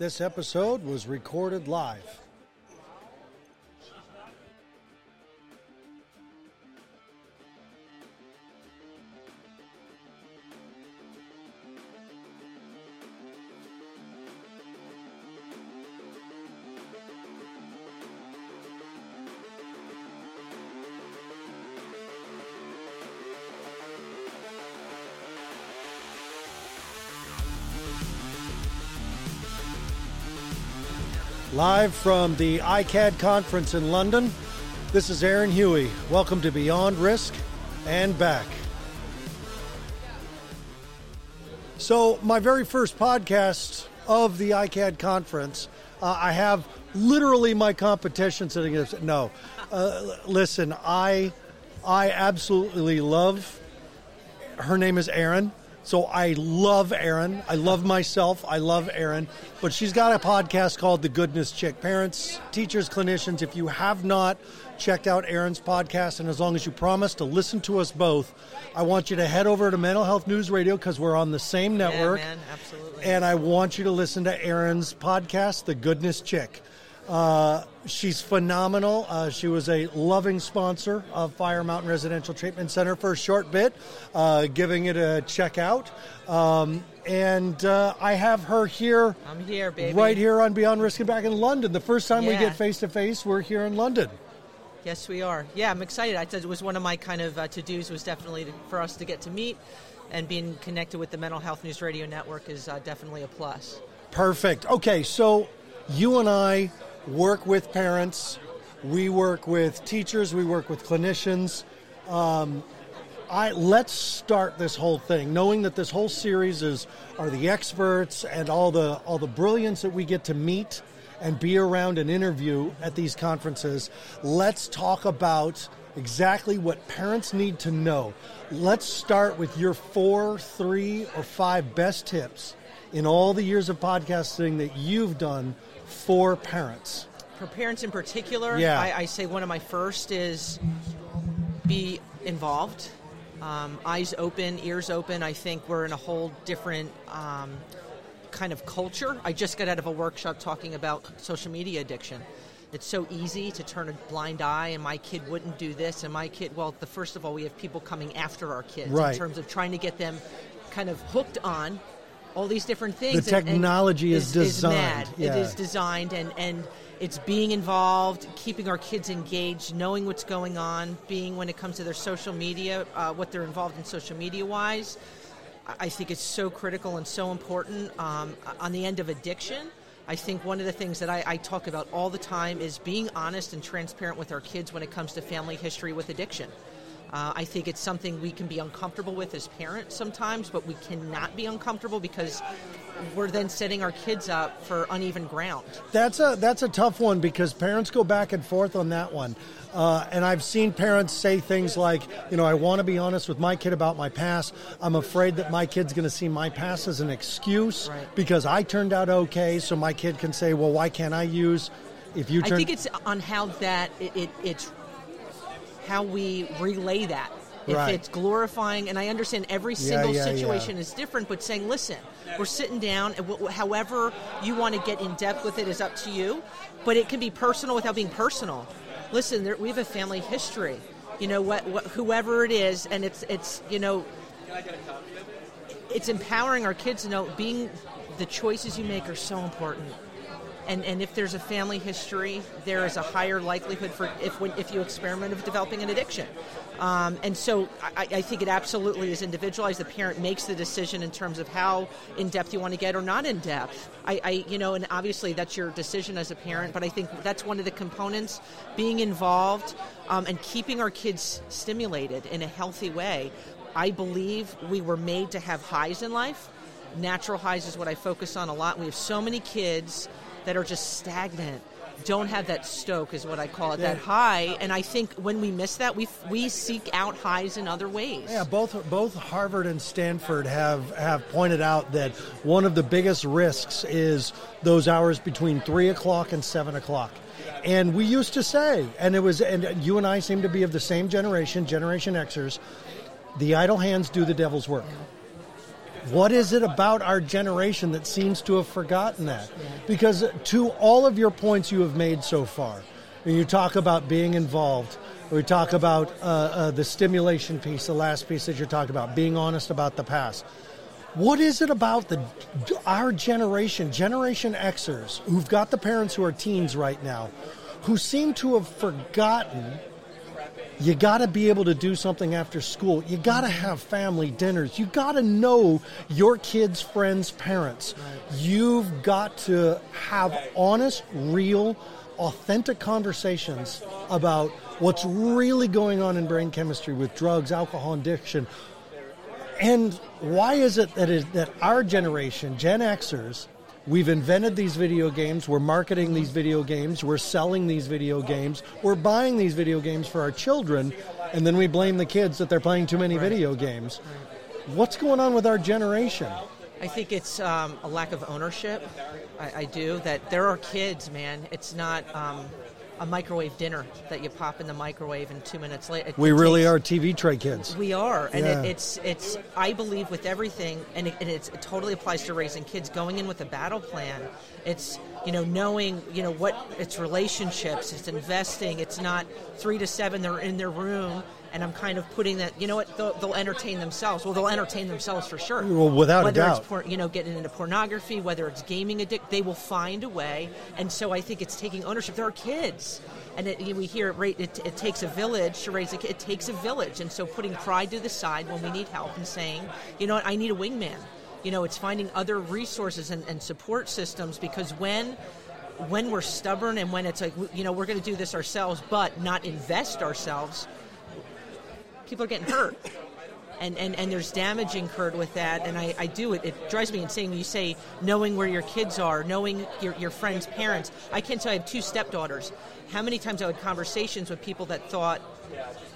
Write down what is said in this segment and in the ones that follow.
This episode was recorded live. Live from the ICAAD conference in London, this is Aaron Huey. Welcome to Beyond Risk and back. So, my very first podcast of the ICAAD conference, uh, I have literally my competition sitting there. No, uh, listen, I, I absolutely love. Her name is Erin. So I love Erin. I love myself. I love Erin. But she's got a podcast called The Goodness Chick. Parents, teachers, clinicians, if you have not checked out Erin's podcast, and as long as you promise to listen to us both, I want you to head over to Mental Health News Radio because we're on the same network. Yeah, man, absolutely. And I want you to listen to Erin's podcast, The Goodness Chick. Uh, she's phenomenal. Uh, she was a loving sponsor of Fire Mountain Residential Treatment Center for a short bit, uh, giving it a check out. Um, and uh, I have her here. I'm here, baby. Right here on Beyond Risk and back in London. The first time we get face to face, we're here in London. Yes, we are. Yeah, I'm excited. I said it was one of my kind of uh, to dos was definitely to, for us to get to meet, and being connected with the Mental Health News Radio Network is uh, definitely a plus. Perfect. Okay, so you and I work with parents, we work with teachers, we work with clinicians. Um, I let's start this whole thing, knowing that this whole series is are the experts and all the all the brilliance that we get to meet and be around and interview at these conferences. Let's talk about exactly what parents need to know. Let's start with your four, three, or five best tips in all the years of podcasting that you've done for parents. For parents in particular, Yeah. I, I say one of my first is be involved, um, eyes open, ears open. I think we're in a whole different um, kind of culture. I just got out of a workshop talking about social media addiction. It's so easy to turn a blind eye, and my kid wouldn't do this, and my kid. Well, the first of all, we have people coming after our kids Right. in terms of trying to get them kind of hooked on all these different things. The and- and technology is designed, mad. yeah. It is designed, and and it's being involved, keeping our kids engaged, knowing what's going on, being when it comes to their social media, uh, what they're involved in social media wise. I I think it's so critical and so important. Um, on the end of addiction, I think one of the things that I, I talk about all the time is being honest and transparent with our kids when it comes to family history with addiction. Uh, I think it's something we can be uncomfortable with as parents sometimes, but we cannot be uncomfortable because we're then setting our kids up for uneven ground. That's a that's a tough one because parents go back and forth on that one, uh, and I've seen parents say things like, you know, I want to be honest with my kid about my past. I'm afraid that my kid's going to see my past as an excuse Right. because I turned out okay, so my kid can say, well, why can't I use? If you I think it's on how that it, it it's how we relay that. If Right. it's glorifying, and I understand every Yeah, single yeah, situation yeah. is different, but saying, listen, we're sitting down, and wh- however you want to get in depth with it is up to you, but it can be personal without being personal. Listen, there, we have a family history. You know what, what, whoever it is, and it's it's you know, it's empowering our kids to know being the choices you make are so important and and if there's a family history, there is a higher likelihood for if when, if you experiment of developing an addiction. Um, and so I, I think it absolutely is individualized. The parent makes the decision in terms of how in depth you want to get or not in depth. I, I you know, and obviously that's your decision as a parent. But I think that's one of the components: being involved um, and keeping our kids stimulated in a healthy way. I believe we were made to have highs in life. Natural highs is what I focus on a lot. We have so many kids that are just stagnant don't have that stoke is what I call it that high and I think when we miss that we we seek out highs in other ways Yeah, both both Harvard and Stanford have have pointed out that one of the biggest risks is those hours between three o'clock and seven o'clock. And we used to say, and it was, and you and I seem to be of the same generation, Generation Xers. The idle hands do the devil's work. What is it about our generation that seems to have forgotten that? Because to all of your points you have made so far, when you talk about being involved, we talk about uh, uh, the stimulation piece, the last piece that you're talking about, being honest about the past. What is it about the our generation, Generation Xers, who've got the parents who are teens right now, who seem to have forgotten you got to be able to do something after school. You got to have family dinners. You got to know your kids' friends' parents. You've got to have honest, real, authentic conversations about what's really going on in brain chemistry with drugs, alcohol, addiction. And why is it that, is, that our generation, Gen Xers, We've invented these video games. We're marketing these video games. We're selling these video games. We're buying these video games for our children, and then we blame the kids that they're playing too many right. video games. What's going on with our generation? I think it's um, a lack of ownership. I, I, do that. There are kids, man. It's not. Um, a microwave dinner that you pop in the microwave and two minutes later. We really are TV tray kids. We are, and yeah. it, it's it's. I believe with everything, and, it, and it totally applies to raising kids. Going in with a battle plan, it's you know knowing you know what it's relationships, it's investing. It's not three to seven. They're in their room and I'm kind of putting that. You know what? They'll, they'll entertain themselves. Well, they'll entertain themselves for sure. Well, without whether a doubt. it's por- you know getting into pornography, whether it's gaming addict, they will find a way. And so I think it's taking ownership. There are kids, and it, we hear it, it, it, takes a village to raise a kid. It takes a village, and so putting pride to the side when we need help and saying, you know what, I need a wingman. You know, it's finding other resources and, and support systems because when when we're stubborn and when it's like you know we're going to do this ourselves but not invest ourselves people are getting hurt. And, and, and there's damage incurred with that, and I, I do it. It drives me insane. When you say knowing where your kids are, knowing your, your friends' parents. I can tell I have two stepdaughters. How many times I had conversations with people that thought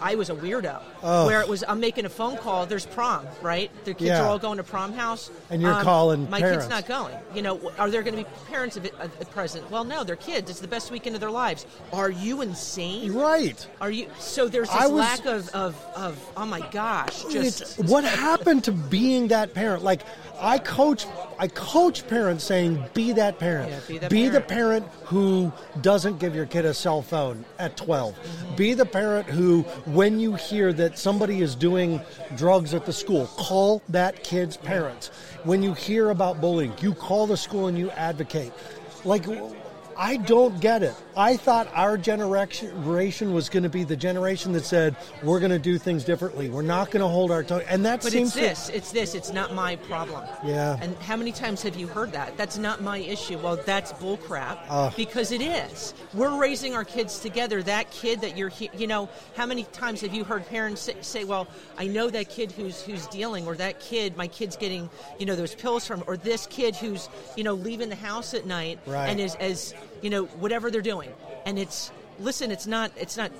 I was a weirdo. Oh. Where it was, I'm making a phone call. There's prom, right? The kids yeah. are all going to prom house, and you're um, calling. My parents. kid's not going. You know, are there going to be parents of it, uh, present? Well, no, they're kids. It's the best weekend of their lives. Are you insane? Right. Are you? So there's this was, lack of, of, of oh my gosh, just what happened to being that parent? Like I coach I coach parents saying be that parent. Yeah, be, that be parent. the parent who doesn't give your kid a cell phone at 12. Mm-hmm. Be the parent who when you hear that somebody is doing drugs at the school, call that kid's parents. When you hear about bullying, you call the school and you advocate. Like I don't get it. I thought our generation was going to be the generation that said we're going to do things differently. We're not going to hold our tongue. And that but seems it's this. To... It's this. It's not my problem. Yeah. And how many times have you heard that? That's not my issue. Well, that's bullcrap. Uh, because it is. We're raising our kids together. That kid that you're, you know, how many times have you heard parents say, say, "Well, I know that kid who's who's dealing, or that kid, my kid's getting, you know, those pills from, or this kid who's, you know, leaving the house at night right. and is as you know, whatever they're doing. And it's listen, it's not it's not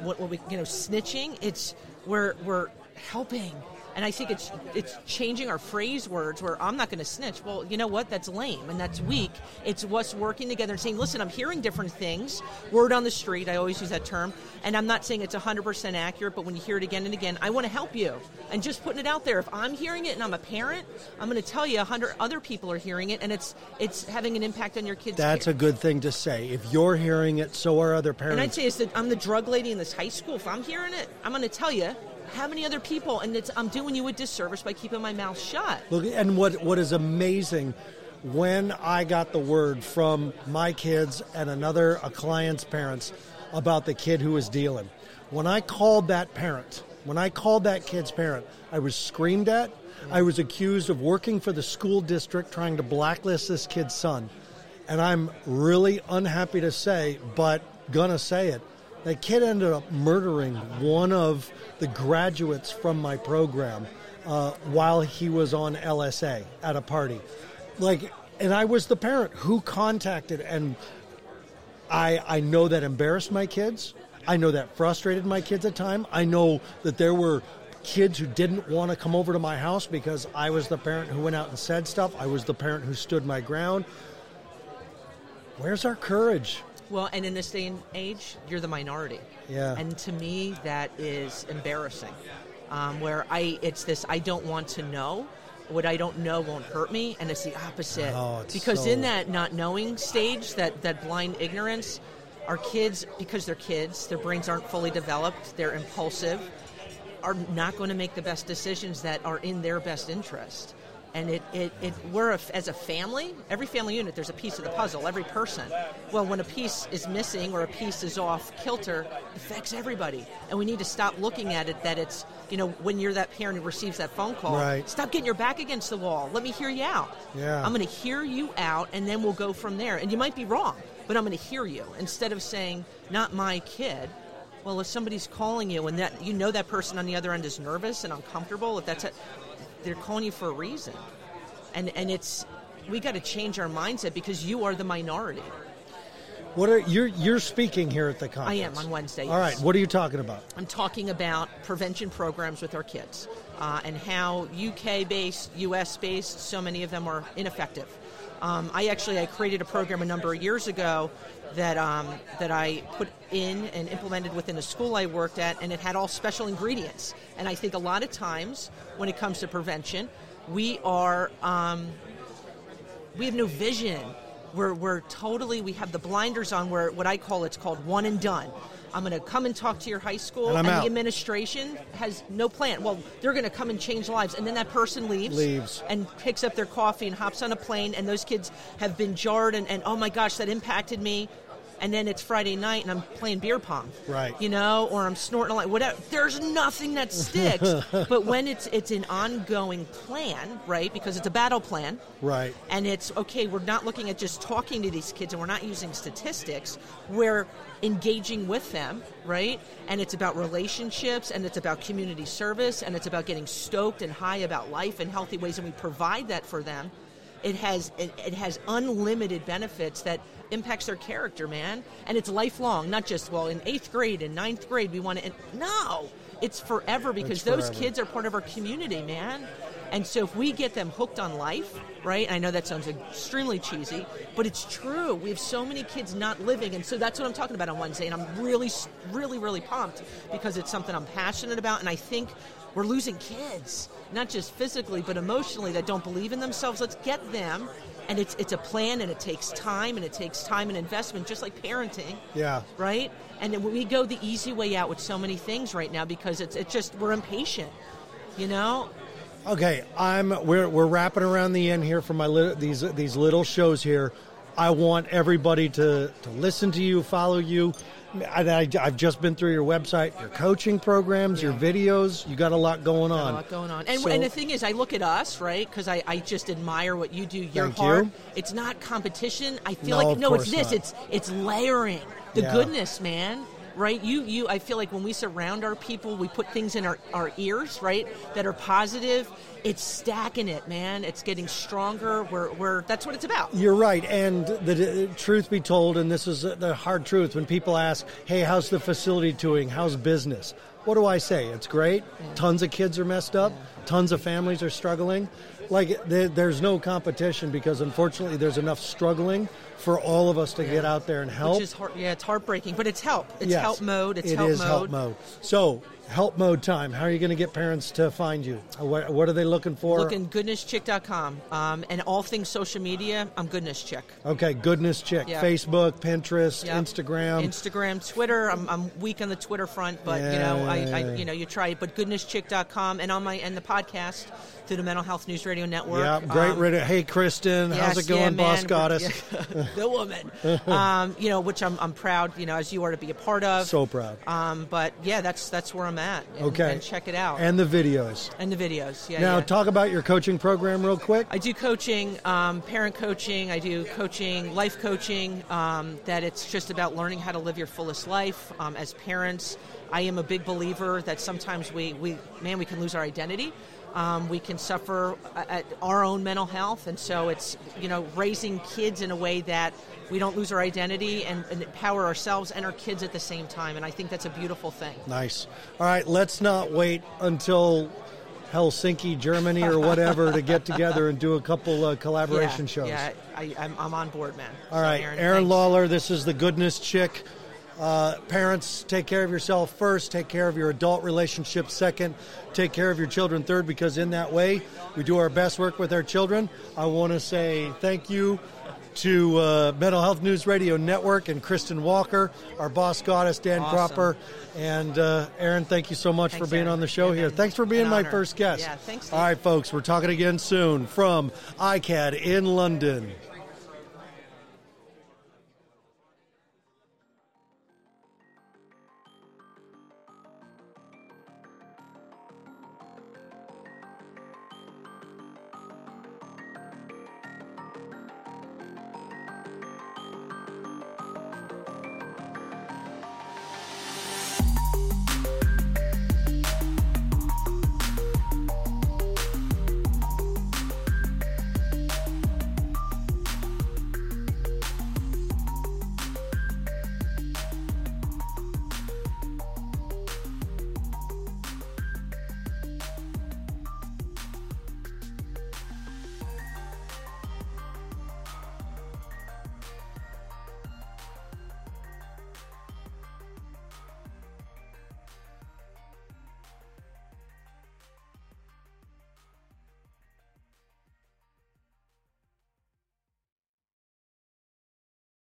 what, what we you know snitching. It's we're we're helping and I think it's it's changing our phrase words where I'm not going to snitch. Well, you know what? That's lame and that's weak. It's us working together and saying, listen, I'm hearing different things. Word on the street. I always use that term, and I'm not saying it's 100% accurate, but when you hear it again and again, I want to help you and just putting it out there. If I'm hearing it and I'm a parent, I'm going to tell you 100 other people are hearing it, and it's it's having an impact on your kids. That's a good thing to say. If you're hearing it, so are other parents. And I'd say it's that I'm the drug lady in this high school. If I'm hearing it, I'm going to tell you how many other people? And I'm doing you a disservice by keeping my mouth shut. Look, and what what is amazing when I got the word from my kids and another a client's parents about the kid who was dealing. When I called that parent, when I called that kid's parent, I was screamed at. I was accused of working for the school district trying to blacklist this kid's son. And I'm really unhappy to say, but gonna say it. That kid ended up murdering one of the graduates from my program uh, while he was on LSA at a party. Like, and I was the parent who contacted, and I I know that embarrassed my kids. I know that frustrated my kids at time. I know that there were kids who didn't want to come over to my house because I was the parent who went out and said stuff. I was the parent who stood my ground. Where's our courage? Well, and in this day and age, you're the minority. Yeah. And to me, that is embarrassing. Um, where I, it's this, I don't want to know. what I don't know won't hurt me, and it's the opposite. Oh, it's because so- in that not knowing stage, that that blind ignorance, our kids, because they're kids, their brains aren't fully developed, they're impulsive, are not going to make the best decisions that are in their best interest. And it, it, it we're a, as a family, every family unit, there's a piece of the puzzle, every person. Well, when a piece is missing or a piece is off kilter, it affects everybody. And we need to stop looking at it that it's, you know, when you're that parent who receives that phone call, Right. stop getting your back against the wall. Let me hear you out. Yeah. I'm going to hear you out, and then we'll go from there. And you might be wrong, but I'm going to hear you instead of saying, not my kid. Well, if somebody's calling you and that you know that person on the other end is nervous and uncomfortable, if that's it, they're calling you for a reason. And and it's we got to change our mindset because you are the minority. What are you're you're speaking here at the conference? I am on Wednesday. All right. yes. What are you talking about? I'm talking about prevention programs with our kids uh, and how UK based, US based, so many of them are ineffective. Um, I actually I created a program a number of years ago that um, that I put in and implemented within a school I worked at, and it had all special ingredients. And I think a lot of times when it comes to prevention, we are um, we have no vision. We're, we're totally, we have the blinders on where what I call it's called one and done. I'm going to come and talk to your high school, And I'm out. the administration has no plan. Well, they're going to come and change lives, and then that person leaves, Leaves. and picks up their coffee and hops on a plane, and those kids have been jarred, and, and oh my gosh, that impacted me. And then it's Friday night, and I'm playing beer pong, Right. You know, or I'm snorting a light, whatever. There's nothing that sticks. but when it's it's an ongoing plan, right? Because it's a battle plan, Right. and it's okay we're not looking at just talking to these kids and we're not using statistics we're engaging with them right and it's about relationships and it's about community service and it's about getting stoked and high about life in healthy ways and we provide that for them it has it, it has unlimited benefits that impacts their character man and it's lifelong not just well in eighth grade and ninth grade we want to no it's forever because It's those kids are part of our community man and so if we get them hooked on life, right? I know that sounds extremely cheesy, but it's true. We have so many kids not living, and so that's what I'm talking about on Wednesday. And I'm really, really, really pumped because it's something I'm passionate about, and I think we're losing kids, not just physically but emotionally, that don't believe in themselves. Let's get them. And it's it's a plan, and it takes time, and it takes time and investment, just like parenting Yeah. right? And we go the easy way out with so many things right now because it's it's just we're impatient, you know. Okay, I'm we're we're wrapping around the end here for my lit, these these little shows here. I want everybody to to listen to you, follow you. I, I, I've just been through your website, your coaching programs, your videos. You got a lot going on. a lot going on. And, So- and the thing is, I look at us, right? Because I, I just admire what you do. Your heart. you. It's not competition. I feel No, like no, it's this. not. It's it's layering the Yeah. goodness, man. Right? You you. I feel like when we surround our people, we put things in our our ears, right? That are positive. It's stacking it, man. It's getting stronger. We're we're. That's what it's about. You're right, and the, the truth be told, and this is the hard truth. When people ask, "Hey, how's the facility doing? How's business?" What do I say? It's great. Tons of kids are messed up. Tons of families are struggling. Like there, there's no competition because unfortunately there's enough struggling for all of us to get out there and help. Which is yeah, it's heartbreaking, but it's help. It's Yes, help mode. It's it help is mode. help mode. So help mode time. How are you going to get parents to find you? What, what are they looking for? Looking goodnesschick.com um, and all things social media. I'm goodness chick. okay, goodness chick. Yeah. Facebook, Pinterest, Yep. Instagram. Instagram, Twitter. I'm, I'm weak on the Twitter front, but you know, I, I Yeah. you know, you try it. But goodnesschick.com and on my and the podcast through the Mental Health News Radio Network. Yeah, great. Um, radio. Hey, Kristen, how's it going, yeah, Boss. Goddess? Yeah. the woman. um, you know, which I'm, I'm proud, you know, as you are to be a part of. So proud. um, but yeah, that's that's where I'm at. And, Okay. and check it out. And the videos. And the videos. Yeah. now, yeah. talk about your coaching program real quick. I do coaching, um, parent coaching. I do coaching, life coaching. Um, that it's just about learning how to live your fullest life um, as parents. I am a big believer that sometimes we, we man, we can lose our identity. Um, we can suffer at our own mental health, and so it's you know raising kids in a way that we don't lose our identity and, and empower ourselves and our kids at the same time. And I think that's a beautiful thing. Nice. All right, let's not wait until Helsinki, Germany, or whatever to get together and do a couple uh, collaboration yeah, shows. Yeah, I, I'm, I'm on board, man. All So, right, Erin, Erin. Lawler, this is the Goodness Chick. Uh, parents, take care of yourself first, take care of your adult relationship second, take care of your children third, because in that way, we do our best work with our children. I want to say thank you to uh, Mental Health News Radio Network and Kristen Walker, our boss goddess, Dan Awesome. Cropper. And uh, Erin, thank you so much Thanks, for being Aaron. on the show Yeah, here. Thanks for being my honor. first guest. Yeah, thanks. All right, folks, we're talking again soon from ICAAD in London.